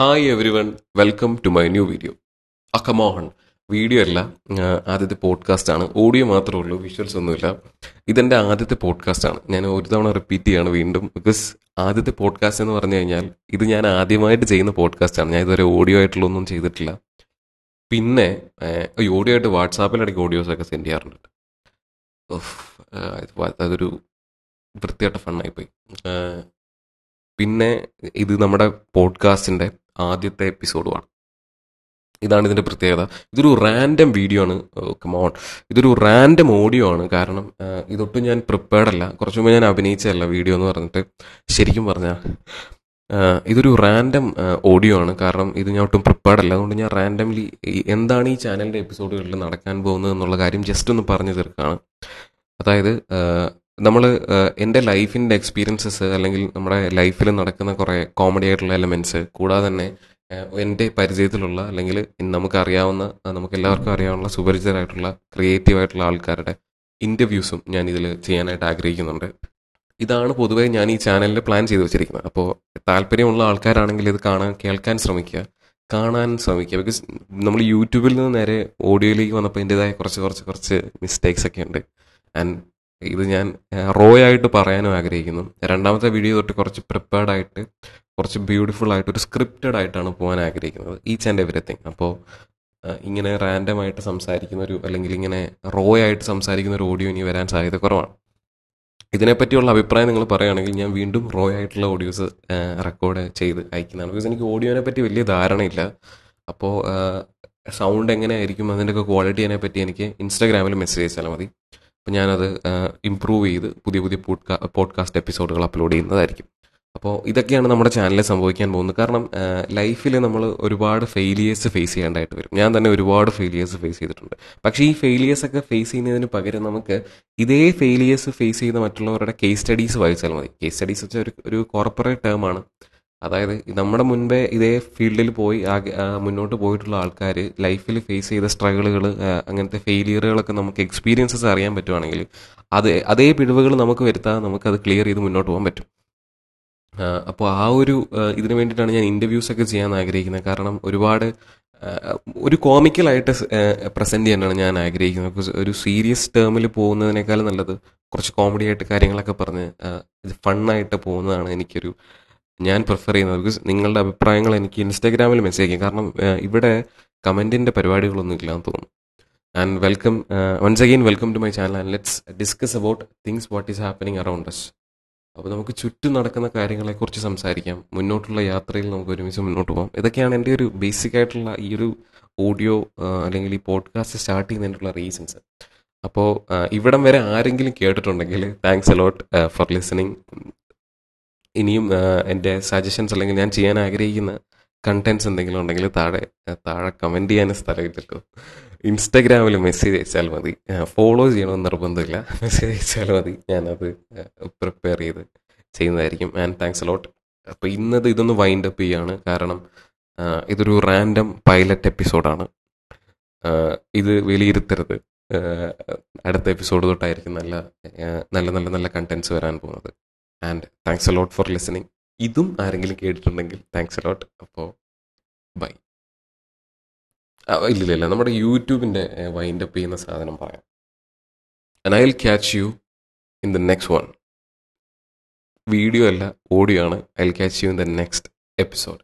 Hi everyone welcome to my new video അക്കമോഹൺ video അല്ല ആദ്യത്തെ podcast ആണ്. ഓഡിയോ മാത്രമേ ഉള്ളൂ വിഷ്വൽസ് ഒന്നുമില്ല ഇതെന്റെ ആദ്യത്തെ പോഡ്കാസ്റ്റ് ആണ്. ഞാൻ ഒരു തവണ റിപ്പീറ്റ് ചെയ്യാണ് വീണ്ടും. ബിക്കോസ് ആദ്യത്തെ പോഡ്കാസ്റ്റ് എന്ന് പറഞ്ഞു കഴിഞ്ഞാൽ ഇത് ഞാൻ ആദ്യമായിട്ട് ചെയ്യുന്ന പോഡ്കാസ്റ്റ് ആണ്. ഞാൻ ഇതുവരെ ഓഡിയോ ആയിട്ടുള്ളൊന്നും ചെയ്തിട്ടില്ല. പിന്നെ ഓഡിയോ ആയിട്ട് വാട്സാപ്പിലിടയ്ക്ക് ഓഡിയോസ് ഒക്കെ സെൻഡ് ചെയ്യാറുണ്ട്. അതൊരു വൃത്തിയായിട്ട് ഫണ്ണായിപ്പോയി പിന്നെ ഇത് നമ്മുടെ പോഡ്കാസ്റ്റിന്റെ ആദ്യത്തെ എപ്പിസോഡുമാണ് ഇതാണ് ഇതിന്റെ പ്രത്യേകത. ഇതൊരു റാൻഡം വീഡിയോ ആണ്. കമോൺ ഇതൊരു റാൻഡം ഓഡിയോ ആണ്. കാരണം ഇതൊട്ടും ഞാൻ പ്രിപ്പയർഡ് അല്ല. കുറച്ച് മുമ്പ് ഞാൻ അഭിനയിച്ചതല്ല വീഡിയോ എന്ന് പറഞ്ഞിട്ട്. ശരിക്കും പറഞ്ഞാൽ ഇതൊരു റാൻഡം ഓഡിയോ ആണ്. കാരണം ഇത് ഞാൻ ഒട്ടും പ്രിപ്പയർഡ് അല്ല. അതുകൊണ്ട് ഞാൻ റാൻഡംലി എന്താണ് ഈ ചാനലിന്റെ എപ്പിസോഡുകളിൽ നടക്കാൻ പോകുന്നത് എന്നുള്ള കാര്യം ജസ്റ്റ് ഒന്ന് പറഞ്ഞു തീർക്കുകയാണ്. അതായത് നമ്മൾ എന്റെ ലൈഫിന്റെ എക്സ്പീരിയൻസസ് അല്ലെങ്കിൽ നമ്മുടെ ലൈഫിൽ നടക്കുന്ന കുറേ കോമഡി ആയിട്ടുള്ള എലമെന്റ്സ് കൂടാതെ തന്നെ എന്റെ പരിചയത്തിലുള്ള അല്ലെങ്കിൽ നമുക്കറിയാവുന്ന നമുക്ക് എല്ലാവർക്കും അറിയാവുന്ന സുപരിചിതരായിട്ടുള്ള ക്രിയേറ്റീവ് ആയിട്ടുള്ള ആൾക്കാരുടെ ഇന്റർവ്യൂസും ഞാൻ ഇതിൽ ചെയ്യാനായിട്ട് ആഗ്രഹിക്കുന്നുണ്ട്. ഇതാണ് പൊതുവേ ഞാൻ ഈ ചാനലിൽ പ്ലാൻ ചെയ്ത് വെച്ചിരിക്കുന്നത്. അപ്പോൾ താല്പര്യമുള്ള ആൾക്കാരാണെങ്കിൽ ഇത് കാണാൻ കേൾക്കാൻ ശ്രമിക്കുക. കാണാൻ ശ്രമിക്കുക. ബിക്കോസ് നമ്മൾ യൂട്യൂബിൽ നിന്ന് നേരെ ഓഡിയോയിലേക്ക് വന്നപ്പോൾ എന്റെതായ കുറച്ച് കുറച്ച് കുറച്ച് മിസ്റ്റേക്സ് ഒക്കെ ഉണ്ട്. ആൻഡ് ഇത് ഞാൻ റോ ആയിട്ട് പറയാനും ആഗ്രഹിക്കുന്നു. രണ്ടാമത്തെ വീഡിയോ തൊട്ട് കുറച്ച് പ്രിപ്പയർഡ് ആയിട്ട് കുറച്ച് ബ്യൂട്ടിഫുൾ ആയിട്ട് ഒരു സ്ക്രിപ്റ്റഡ് ആയിട്ടാണ് പോകാൻ ആഗ്രഹിക്കുന്നത്. ഈച്ച് ആൻഡ് എവറിത്തിങ് അപ്പോൾ ഇങ്ങനെ റാൻഡം ആയിട്ട് സംസാരിക്കുന്ന ഒരു അല്ലെങ്കിൽ ഇങ്ങനെ റോ ആയിട്ട് സംസാരിക്കുന്ന ഒരു ഓഡിയോ ഇനി വരാൻ സാധ്യത കുറവാണ്. ഇതിനെപ്പറ്റിയുള്ള അഭിപ്രായം നിങ്ങൾ പറയുകയാണെങ്കിൽ ഞാൻ വീണ്ടും റോ ആയിട്ടുള്ള ഓഡിയോസ് റെക്കോർഡ് ചെയ്ത് അയക്കുന്നതാണ്. ബിക്കോസ് എനിക്ക് ഓഡിയോനെ പറ്റി വലിയ ധാരണയില്ല. അപ്പോൾ സൗണ്ട് എങ്ങനെയായിരിക്കും അതിന്റെയൊക്കെ ക്വാളിറ്റിനെ പറ്റി എനിക്ക് ഇൻസ്റ്റാഗ്രാമിൽ മെസ്സേജ് അയച്ചാൽ മതി. ഞാനത് ഇമ്പ്രൂവ് ചെയ്ത് പുതിയ പുതിയ പോഡ്കാ പോഡ്കാസ്റ്റ് എപ്പിസോഡുകൾ അപ്ലോഡ് ചെയ്യുന്നതായിരിക്കും. അപ്പോൾ ഇതൊക്കെയാണ് നമ്മുടെ ചാനലിൽ സംഭവിക്കാൻ പോകുന്നത്. കാരണം ലൈഫിൽ നമ്മൾ ഒരുപാട് ഫെയിലിയേഴ്സ് ഫേസ് ചെയ്യേണ്ടതായിട്ട് വരും. ഞാൻ തന്നെ ഒരുപാട് ഫെയിലിയേഴ്സ് ഫേസ് ചെയ്തിട്ടുണ്ട്. പക്ഷേ ഈ ഫെയിലിയേഴ്സ് ഒക്കെ ഫേസ് ചെയ്യുന്നതിന് പകരം നമുക്ക് ഇതേ ഫെയിലിയേഴ്സ് ഫേസ് ചെയ്ത മറ്റുള്ളവരുടെ കേസ് സ്റ്റഡീസ് വായിച്ചാൽ മതി. കേസ് സ്റ്റഡീസ് വെച്ചാൽ ഒരു ഒരു കോർപ്പറേറ്റ് ടേമാണ് അതായത് നമ്മുടെ മുൻപേ ഇതേ ഫീൽഡിൽ പോയി മുന്നോട്ട് പോയിട്ടുള്ള ആൾക്കാർ ലൈഫിൽ ഫേസ് ചെയ്ത സ്ട്രഗിളുകൾ അങ്ങനത്തെ ഫെയിലിയറുകളൊക്കെ നമുക്ക് എക്സ്പീരിയൻസസ് അറിയാൻ പറ്റുവാണെങ്കിൽ അത് അതേ പിഴവുകൾ നമുക്ക് വരുത്താതെ നമുക്കത് ക്ലിയർ ചെയ്ത് മുന്നോട്ട് പോകാൻ പറ്റും. അപ്പോൾ ആ ഒരു ഇതിനു വേണ്ടിയിട്ടാണ് ഞാൻ ഇന്റർവ്യൂസ് ഒക്കെ ചെയ്യാൻ ആഗ്രഹിക്കുന്നത്. കാരണം ഒരുപാട് ഒരു കോമിക്കലായിട്ട് പ്രസന്റ് ചെയ്യാനാണ് ഞാൻ ആഗ്രഹിക്കുന്നത്. ഒരു സീരിയസ് ടേമിൽ പോകുന്നതിനേക്കാൾ നല്ലത് കുറച്ച് കോമഡി ആയിട്ട് കാര്യങ്ങളൊക്കെ പറഞ്ഞ് ഫണ്ണായിട്ട് പോകുന്നതാണ് എനിക്കൊരു ഞാൻ പ്രിഫർ ചെയ്യുന്നത് ബിക്കോസ് നിങ്ങളുടെ അഭിപ്രായങ്ങൾ എനിക്ക് ഇൻസ്റ്റാഗ്രാമിൽ മെസ്സേജ് അയക്കും. കാരണം ഇവിടെ കമന്റിന്റെ പരിപാടികളൊന്നും ഇല്ലാന്ന് തോന്നുന്നു. And welcome once again welcome to my channel and let's discuss about things what is happening around us അപ്പോൾ നമുക്ക് ചുറ്റും നടക്കുന്ന കാര്യങ്ങളെക്കുറിച്ച് സംസാരിക്കാം. മുന്നോട്ടുള്ള യാത്രയിൽ നമുക്ക് ഒരുമിച്ച് മുന്നോട്ട് പോകാം. ഇതൊക്കെയാണ് എന്റെ ഒരു ബേസിക് ആയിട്ടുള്ള ഈ ഒരു ഓഡിയോ അല്ലെങ്കിൽ ഈ പോഡ്കാസ്റ്റ് സ്റ്റാർട്ട് ചെയ്യുന്നതിനുള്ള റീസൺസ് അപ്പോൾ ഇവിടം വരെ ആരെങ്കിലും കേട്ടിട്ടുണ്ടെങ്കിൽ thanks a lot for listening ഇനിയും എന്റെ സജഷൻസ് അല്ലെങ്കിൽ ഞാൻ ചെയ്യാൻ ആഗ്രഹിക്കുന്ന കണ്ടൻസ് എന്തെങ്കിലും ഉണ്ടെങ്കിൽ താഴെ താഴെ കമന്റ് ചെയ്യാൻ സ്ഥലമില്ലല്ലോ ഇൻസ്റ്റാഗ്രാമിൽ മെസ്സേജ് അയച്ചാൽ മതി. ഫോളോ ചെയ്യണമെന്ന് നിർബന്ധമില്ല. മെസ്സേജ് അയച്ചാൽ മതി. ഞാനത് പ്രിപ്പയർ ചെയ്ത് ചെയ്യുന്നതായിരിക്കും. ആൻഡ് താങ്ക്സ് അലോട്ട് അപ്പോൾ ഇന്നത് ഇതൊന്ന് വൈൻഡ് അപ്പ് ചെയ്യാണ്. കാരണം ഇതൊരു റാൻഡം പൈലറ്റ് എപ്പിസോഡാണ് ഇത് വിലയിരുത്തരുത്. അടുത്ത എപ്പിസോഡ് തൊട്ടായിരിക്കും നല്ല നല്ല നല്ല നല്ല കണ്ടൻസ് വരാൻ പോകുന്നത്. And thanks a lot for listening ഇതും ആരെങ്കിലും കേട്ടിട്ടുണ്ടെങ്കിൽ താങ്ക്സ് അലോട്ട് അപ്പോൾ ബൈ ഇല്ല ഇല്ല നമ്മുടെ യൂട്യൂബിന്റെ വൈൻഡ് അപ്പ് ചെയ്യുന്ന സാധനം പറയാം. And I will catch you in the next one video അല്ല ഓഡിയോ ആണ്. I will catch you in the next episode